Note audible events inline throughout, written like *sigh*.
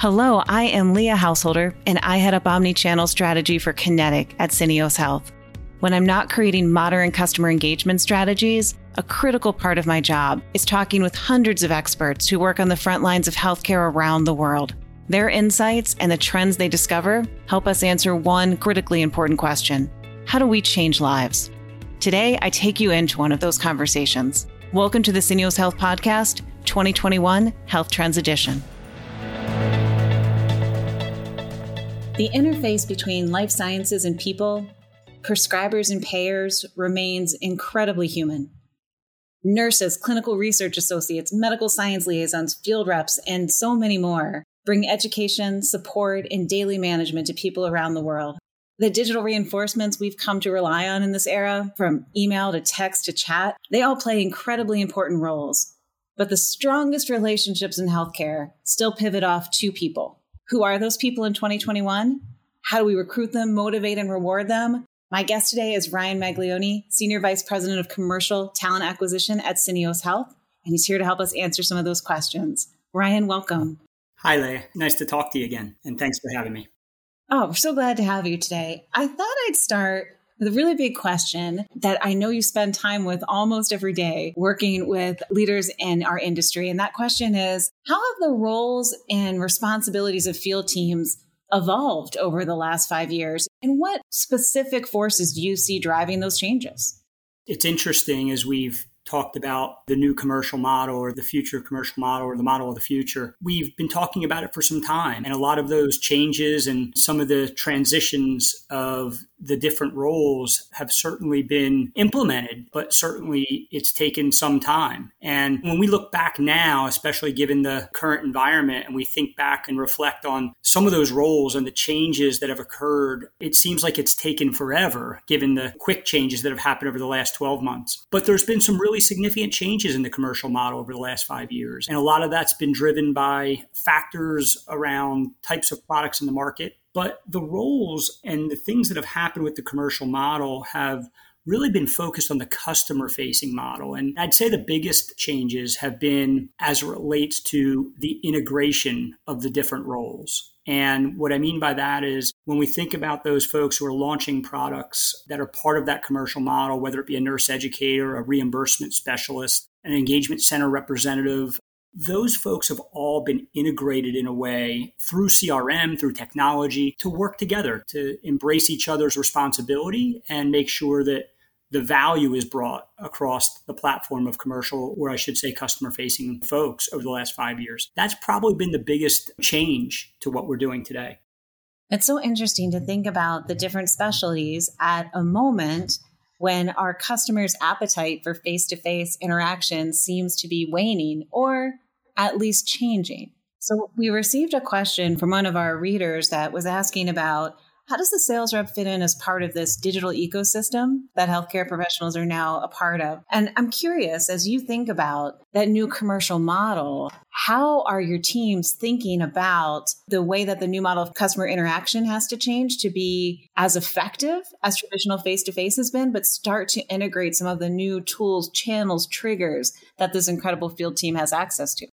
Hello, I am Leigh Householder, and I head up omni-channel strategy for Kinetic at Syneos Health. When I'm not creating modern customer engagement strategies, a critical part of my job is talking with hundreds of experts who work on the front lines of healthcare around the world. Their insights and the trends they discover help us answer one critically important question How do we change lives? Today, I take you into one of those conversations. Welcome to the Syneos Health Podcast, 2021 Health Trends Edition. The interface between life sciences and people, prescribers and payers remains incredibly human. Nurses, clinical research associates, medical science liaisons, field reps, and so many more bring education, support, and daily management to people around the world. The digital reinforcements we've come to rely on in this era, from email to text to chat, they all play incredibly important roles. But the strongest relationships in healthcare still pivot off two people who are those people in 2021? How do we recruit them, motivate, and reward them? My guest today is Ryan Maglione, Senior Vice President of Commercial Talent Acquisition at Syneos Health, and he's here to help us answer some of those questions. Ryan, welcome. Hi, Leigh. Nice to talk to you again, and thanks for having me. Oh, we're so glad to have you today. I thought I'd start a really big question that I know you spend time with almost every day working with leaders in our industry. And that question is How have the roles and responsibilities of field teams evolved over the last five years? And what specific forces do you see driving those changes? It's interesting as we've talked about the new commercial model or the future commercial model or the model of the future. We've been talking about it for some time. And a lot of those changes and some of the transitions of the different roles have certainly been implemented, but certainly it's taken some time. And when we look back now, especially given the current environment, and we think back and reflect on some of those roles and the changes that have occurred, it seems like it's taken forever given the quick changes that have happened over the last 12 months. But there's been some really significant changes in the commercial model over the last five years. And a lot of that's been driven by factors around types of products in the market but the roles and the things that have happened with the commercial model have really been focused on the customer facing model. And I'd say the biggest changes have been as it relates to the integration of the different roles. And what I mean by that is when we think about those folks who are launching products that are part of that commercial model, whether it be a nurse educator, a reimbursement specialist, an engagement center representative, those folks have all been integrated in a way through CRM, through technology to work together to embrace each other's responsibility and make sure that the value is brought across the platform of commercial, or I should say customer facing folks over the last five years. That's probably been the biggest change to what we're doing today. It's so interesting to think about the different specialties at a moment when our customers' appetite for face to face interaction seems to be waning or at least changing. So, we received a question from one of our readers that was asking about how does the sales rep fit in as part of this digital ecosystem that healthcare professionals are now a part of? And I'm curious, as you think about that new commercial model, how are your teams thinking about the way that the new model of customer interaction has to change to be as effective as traditional face to face has been, but start to integrate some of the new tools, channels, triggers that this incredible field team has access to?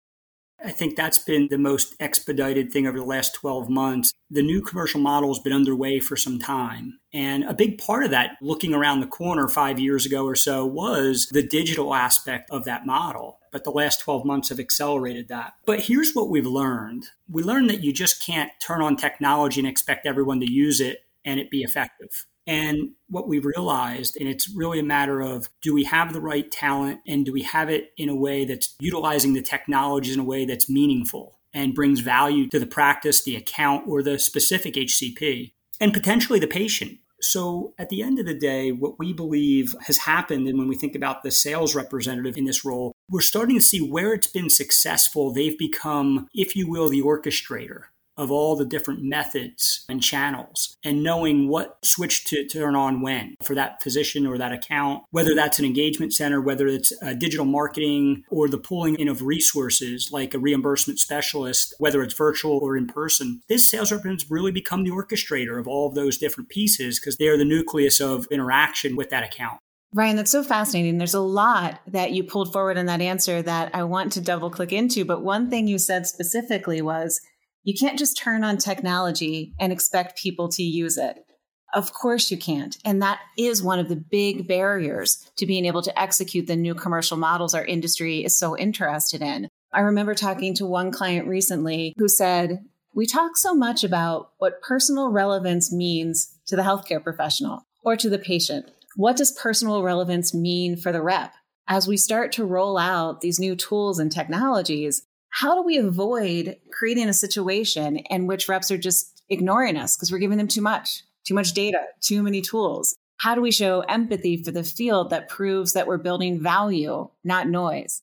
I think that's been the most expedited thing over the last 12 months. The new commercial model has been underway for some time. And a big part of that, looking around the corner five years ago or so, was the digital aspect of that model. But the last 12 months have accelerated that. But here's what we've learned we learned that you just can't turn on technology and expect everyone to use it and it be effective. And what we've realized, and it's really a matter of do we have the right talent and do we have it in a way that's utilizing the technologies in a way that's meaningful and brings value to the practice, the account, or the specific HCP, and potentially the patient. So, at the end of the day, what we believe has happened, and when we think about the sales representative in this role, we're starting to see where it's been successful. They've become, if you will, the orchestrator of all the different methods and channels and knowing what switch to turn on when for that physician or that account, whether that's an engagement center, whether it's digital marketing or the pulling in of resources like a reimbursement specialist, whether it's virtual or in person. This sales representative has really become the orchestrator of all of those different pieces because they are the nucleus of interaction with that account. Ryan, that's so fascinating. There's a lot that you pulled forward in that answer that I want to double click into. But one thing you said specifically was You can't just turn on technology and expect people to use it. Of course you can't. And that is one of the big barriers to being able to execute the new commercial models our industry is so interested in. I remember talking to one client recently who said, We talk so much about what personal relevance means to the healthcare professional or to the patient. What does personal relevance mean for the rep? As we start to roll out these new tools and technologies, how do we avoid creating a situation in which reps are just ignoring us because we're giving them too much? too much data, too many tools. How do we show empathy for the field that proves that we're building value, not noise?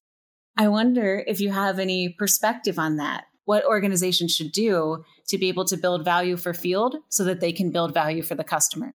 I wonder if you have any perspective on that. What organizations should do to be able to build value for field so that they can build value for the customer.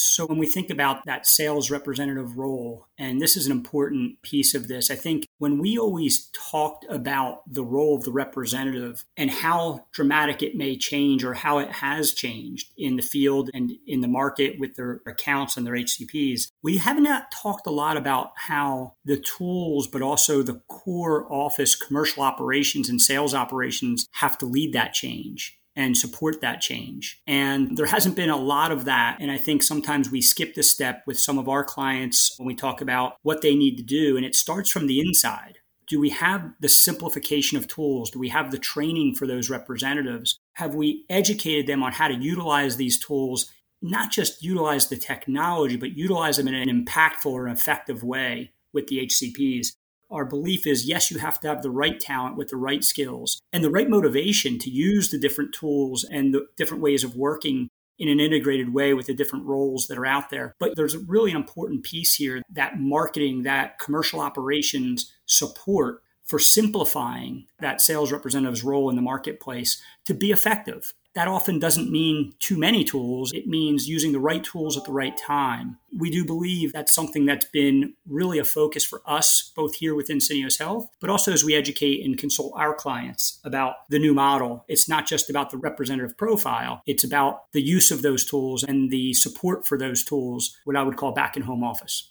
So, when we think about that sales representative role, and this is an important piece of this, I think when we always talked about the role of the representative and how dramatic it may change or how it has changed in the field and in the market with their accounts and their HCPs, we have not talked a lot about how the tools, but also the core office commercial operations and sales operations have to lead that change and support that change. And there hasn't been a lot of that. And I think sometimes we skip the step with some of our clients when we talk about what they need to do. And it starts from the inside. Do we have the simplification of tools? Do we have the training for those representatives? Have we educated them on how to utilize these tools? Not just utilize the technology, but utilize them in an impactful or effective way with the HCPs our belief is yes, you have to have the right talent with the right skills and the right motivation to use the different tools and the different ways of working in an integrated way with the different roles that are out there. But there's really an important piece here that marketing, that commercial operations support for simplifying that sales representative's role in the marketplace to be effective that often doesn't mean too many tools. It means using the right tools at the right time. We do believe that's something that's been really a focus for us, both here within Syneos Health, but also as we educate and consult our clients about the new model. It's not just about the representative profile, it's about the use of those tools and the support for those tools, what I would call back in home office.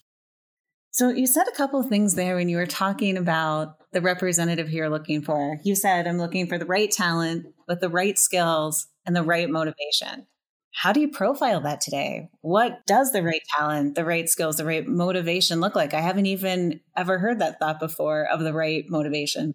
So you said a couple of things there when you were talking about the representative you're looking for. You said, I'm looking for the right talent with the right skills and the right motivation. How do you profile that today? What does the right talent, the right skills, the right motivation look like? I haven't even ever heard that thought before of the right motivation.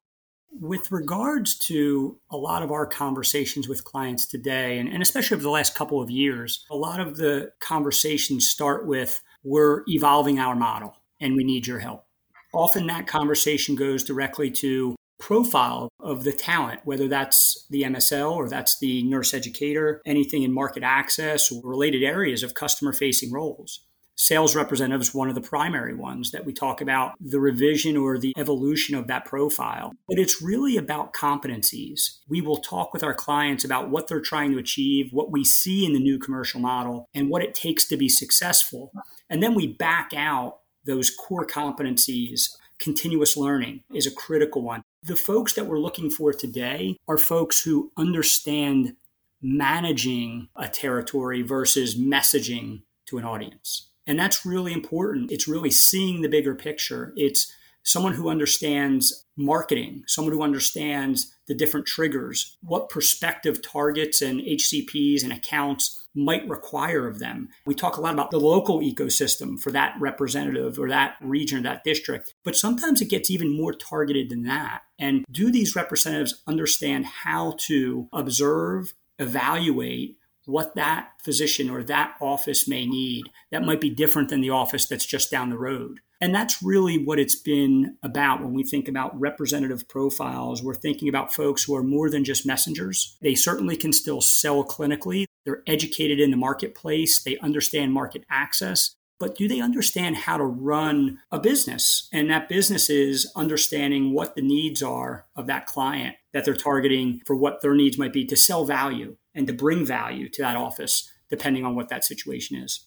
With regards to a lot of our conversations with clients today, and, and especially over the last couple of years, a lot of the conversations start with we're evolving our model and we need your help. Often that conversation goes directly to profile of the talent, whether that's the MSL or that's the nurse educator, anything in market access or related areas of customer facing roles. Sales representatives, one of the primary ones that we talk about the revision or the evolution of that profile. But it's really about competencies. We will talk with our clients about what they're trying to achieve, what we see in the new commercial model, and what it takes to be successful. And then we back out those core competencies, continuous learning is a critical one. The folks that we're looking for today are folks who understand managing a territory versus messaging to an audience. And that's really important. It's really seeing the bigger picture. It's someone who understands marketing, someone who understands the different triggers, what prospective targets and HCPs and accounts might require of them. We talk a lot about the local ecosystem for that representative or that region or that district, but sometimes it gets even more targeted than that. And do these representatives understand how to observe, evaluate, what that physician or that office may need that might be different than the office that's just down the road. And that's really what it's been about when we think about representative profiles. We're thinking about folks who are more than just messengers. They certainly can still sell clinically. They're educated in the marketplace. They understand market access. But do they understand how to run a business? And that business is understanding what the needs are of that client that they're targeting for what their needs might be to sell value and to bring value to that office, depending on what that situation is.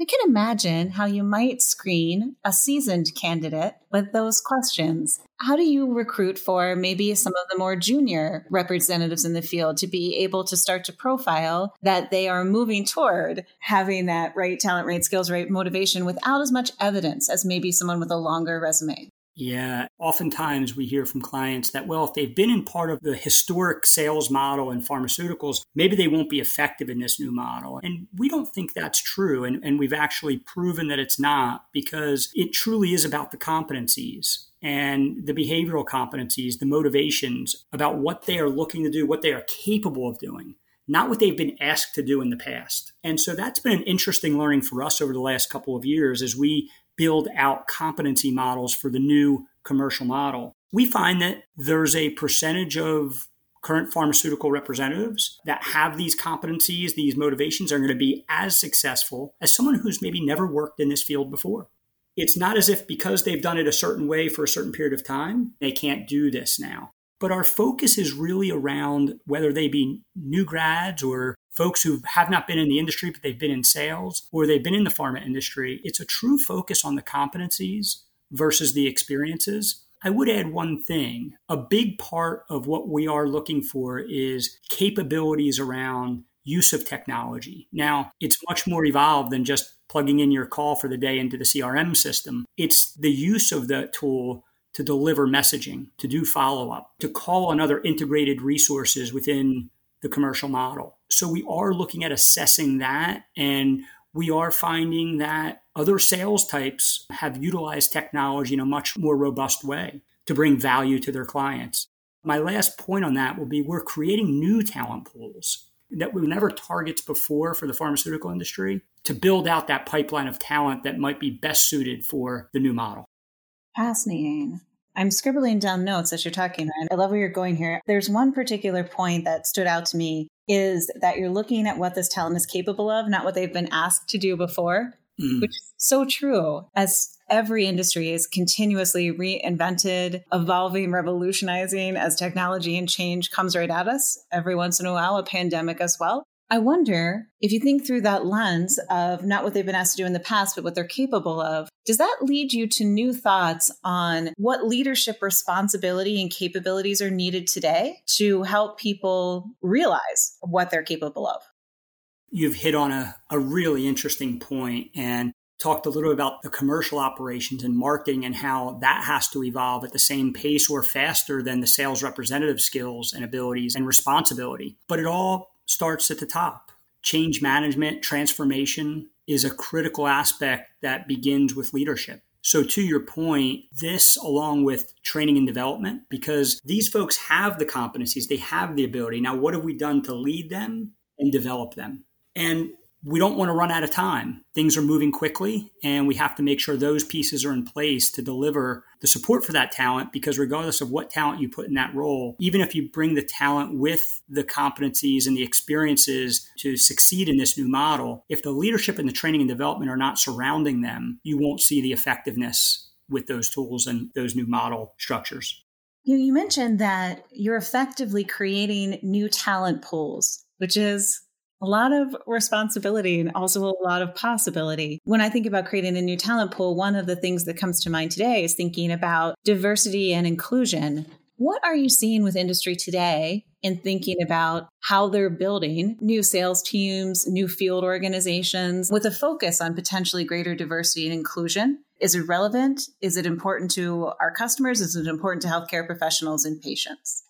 I can imagine how you might screen a seasoned candidate with those questions. How do you recruit for maybe some of the more junior representatives in the field to be able to start to profile that they are moving toward having that right talent, right skills, right motivation without as much evidence as maybe someone with a longer resume? Yeah, oftentimes we hear from clients that, well, if they've been in part of the historic sales model in pharmaceuticals, maybe they won't be effective in this new model. And we don't think that's true. And, and we've actually proven that it's not because it truly is about the competencies and the behavioral competencies, the motivations about what they are looking to do, what they are capable of doing not what they've been asked to do in the past. And so that's been an interesting learning for us over the last couple of years as we build out competency models for the new commercial model. We find that there's a percentage of current pharmaceutical representatives that have these competencies, these motivations are going to be as successful as someone who's maybe never worked in this field before. It's not as if because they've done it a certain way for a certain period of time, they can't do this now. But our focus is really around whether they be new grads or folks who have not been in the industry, but they've been in sales or they've been in the pharma industry. It's a true focus on the competencies versus the experiences. I would add one thing. A big part of what we are looking for is capabilities around use of technology. Now, it's much more evolved than just plugging in your call for the day into the CRM system. It's the use of the tool to deliver messaging, to do follow up, to call on other integrated resources within the commercial model. So we are looking at assessing that and we are finding that other sales types have utilized technology in a much more robust way to bring value to their clients. My last point on that will be we're creating new talent pools that we never targets before for the pharmaceutical industry to build out that pipeline of talent that might be best suited for the new model. Fascinating. I'm scribbling down notes as you're talking. I love where you're going here. There's one particular point that stood out to me is that you're looking at what this talent is capable of, not what they've been asked to do before, mm. which is so true as every industry is continuously reinvented, evolving, revolutionizing as technology and change comes right at us. Every once in a while, a pandemic as well. I wonder if you think through that lens of not what they've been asked to do in the past, but what they're capable of, does that lead you to new thoughts on what leadership responsibility and capabilities are needed today to help people realize what they're capable of? You've hit on a, a really interesting point and talked a little about the commercial operations and marketing and how that has to evolve at the same pace or faster than the sales representative skills and abilities and responsibility. But it all starts at the top. Change management, transformation is a critical aspect that begins with leadership. So, to your point, this along with training and development, because these folks have the competencies, they have the ability. Now, what have we done to lead them and develop them? And we don't want to run out of time. Things are moving quickly, and we have to make sure those pieces are in place to deliver the support for that talent. Because regardless of what talent you put in that role, even if you bring the talent with the competencies and the experiences to succeed in this new model, if the leadership and the training and development are not surrounding them, you won't see the effectiveness with those tools and those new model structures. You mentioned that you're effectively creating new talent pools, which is a lot of responsibility and also a lot of possibility. When I think about creating a new talent pool, one of the things that comes to mind today is thinking about diversity and inclusion. What are you seeing with industry today in thinking about how they're building new sales teams, new field organizations with a focus on potentially greater diversity and inclusion? Is it relevant? Is it important to our customers? Is it important to healthcare professionals and patients?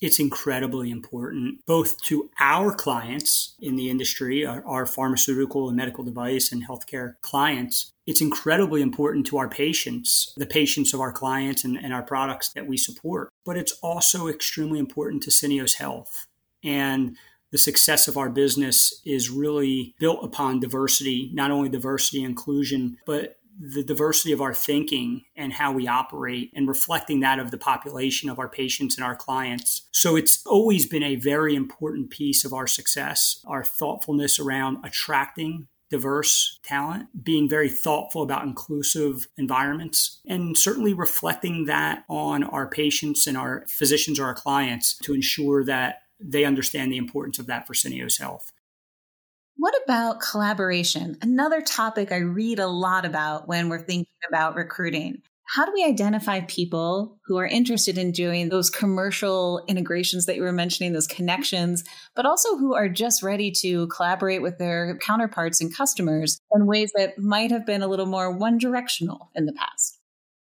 It's incredibly important both to our clients in the industry, our, our, pharmaceutical and medical device and healthcare clients. It's incredibly important to our patients, the patients of our clients and, and our products that we support. But it's also extremely important to Syneos Health. And the success of our business is really built upon diversity, not only diversity inclusion, but the diversity of our thinking and how we operate and reflecting that of the population of our patients and our clients. So it's always been a very important piece of our success, our thoughtfulness around attracting diverse talent, being very thoughtful about inclusive environments, and certainly reflecting that on our patients and our physicians or our clients to ensure that they understand the importance of that for Syneos Health. What about collaboration? Another topic I read a lot about when we're thinking about recruiting. How do we identify people who are interested in doing those commercial integrations that you were mentioning, those connections, but also who are just ready to collaborate with their counterparts and customers in ways that might have been a little more one directional in the past?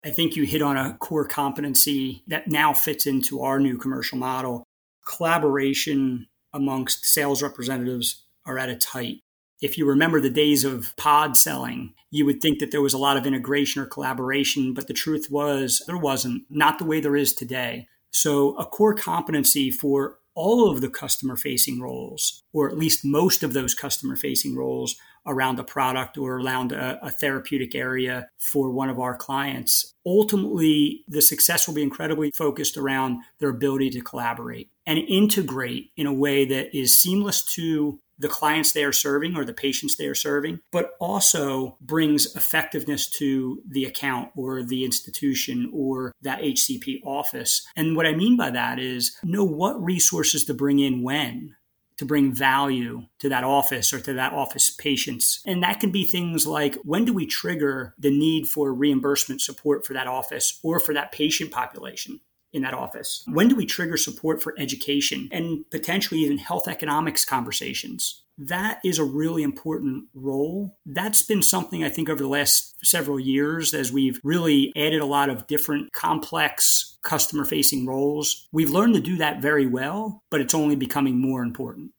I think you hit on a core competency that now fits into our new commercial model. Collaboration amongst sales representatives are at its height. If you remember the days of pod selling, you would think that there was a lot of integration or collaboration, but the truth was there wasn't, not the way there is today. So, a core competency for all of the customer facing roles, or at least most of those customer facing roles around a product or around a, a, therapeutic area for one of our clients. Ultimately, the success will be incredibly focused around their ability to collaborate and integrate in a way that is seamless to the clients they are serving or the patients they are serving, but also brings effectiveness to the account or the institution or that HCP office. And what I mean by that is know what resources to bring in when to bring value to that office or to that office patients. And that can be things like when do we trigger the need for reimbursement support for that office or for that patient population? In that office? When do we trigger support for education and potentially even health economics conversations? That is a really important role. That's been something I think over the last several years as we've really added a lot of different complex customer facing roles. We've learned to do that very well, but it's only becoming more important.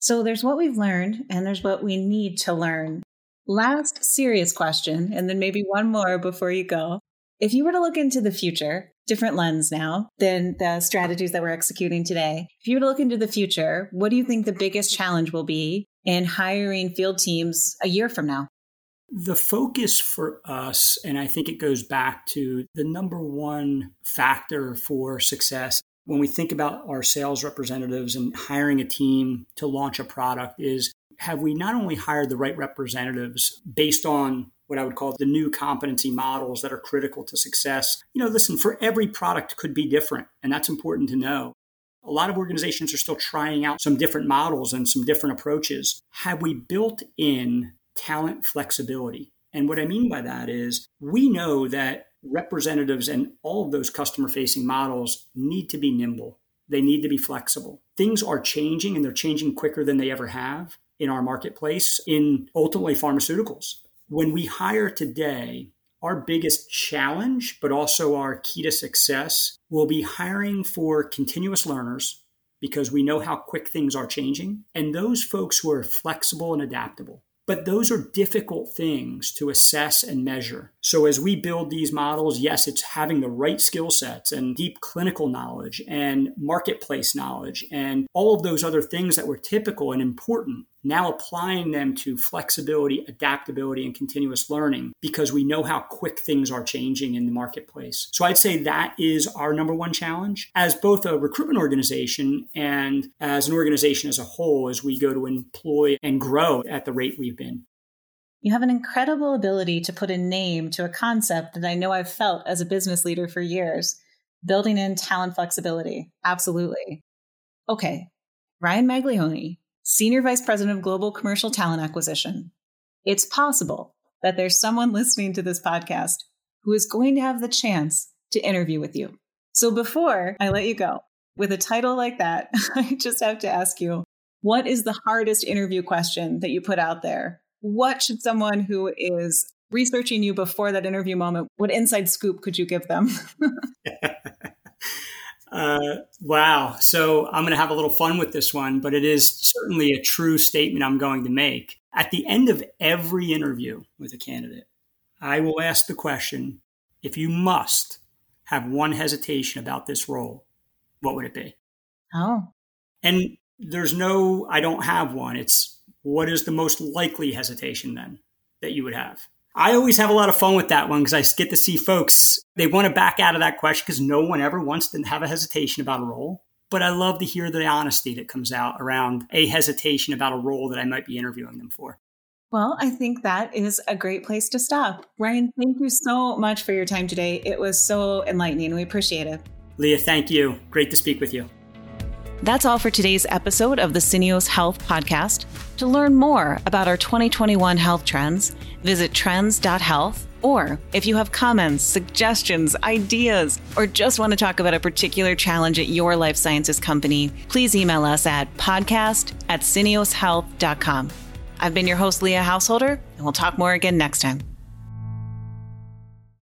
So there's what we've learned and there's what we need to learn. Last serious question, and then maybe one more before you go. If you were to look into the future, different lens now than the strategies that we're executing today. If you were to look into the future, what do you think the biggest challenge will be in hiring field teams a year from now? The focus for us, and I think it goes back to the number one factor for success when we think about our sales representatives and hiring a team to launch a product, is have we not only hired the right representatives based on what I would call the new competency models that are critical to success. You know, listen, for every product could be different, and that's important to know. A lot of organizations are still trying out some different models and some different approaches. Have we built in talent flexibility? And what I mean by that is we know that representatives and all of those customer facing models need to be nimble. They need to be flexible. Things are changing and they're changing quicker than they ever have in our marketplace in ultimately pharmaceuticals when we hire today, our biggest challenge, but also our key to success, will be hiring for continuous learners because we know how quick things are changing, and those folks who are flexible and adaptable. But those are difficult things to assess and measure. So, as we build these models, yes, it's having the right skill sets and deep clinical knowledge and marketplace knowledge and all of those other things that were typical and important now applying them to flexibility, adaptability, and continuous learning because we know how quick things are changing in the marketplace. So I'd say that is our number one challenge as both a recruitment organization and as an organization as a whole as we go to employ and grow at the rate we've been. You have an incredible ability to put a name to a concept that I know I've felt as a business leader for years building in talent flexibility. Absolutely. Okay, Ryan Maglione, Senior Vice President of Global Commercial Talent Acquisition. It's possible that there's someone listening to this podcast who is going to have the chance to interview with you. So before I let you go, with a title like that, *laughs* I just have to ask you what is the hardest interview question that you put out there? What should someone who is researching you before that interview moment, what inside scoop could you give them? *laughs* *laughs* Uh, wow. So I'm going to have a little fun with this one, but it is certainly a true statement I'm going to make. At the end of every interview with a candidate, I will ask the question if you must have one hesitation about this role, what would it be? Oh. And there's no, I don't have one. It's what is the most likely hesitation then that you would have? I always have a lot of fun with that one because I get to see folks, they want to back out of that question because no one ever wants to have a hesitation about a role. But I love to hear the honesty that comes out around a hesitation about a role that I might be interviewing them for. Well, I think that is a great place to stop. Ryan, thank you so much for your time today. It was so enlightening. We appreciate it. Leigh, thank you. Great to speak with you. That's all for today's episode of the Syneos Health Podcast. To learn more about our 2021 health trends, visit trends.health. Or if you have comments, suggestions, ideas, or just want to talk about a particular challenge at your life sciences company, please email us at podcast at syneoshealth.com. I've been your host, Leigh Householder, and we'll talk more again next time.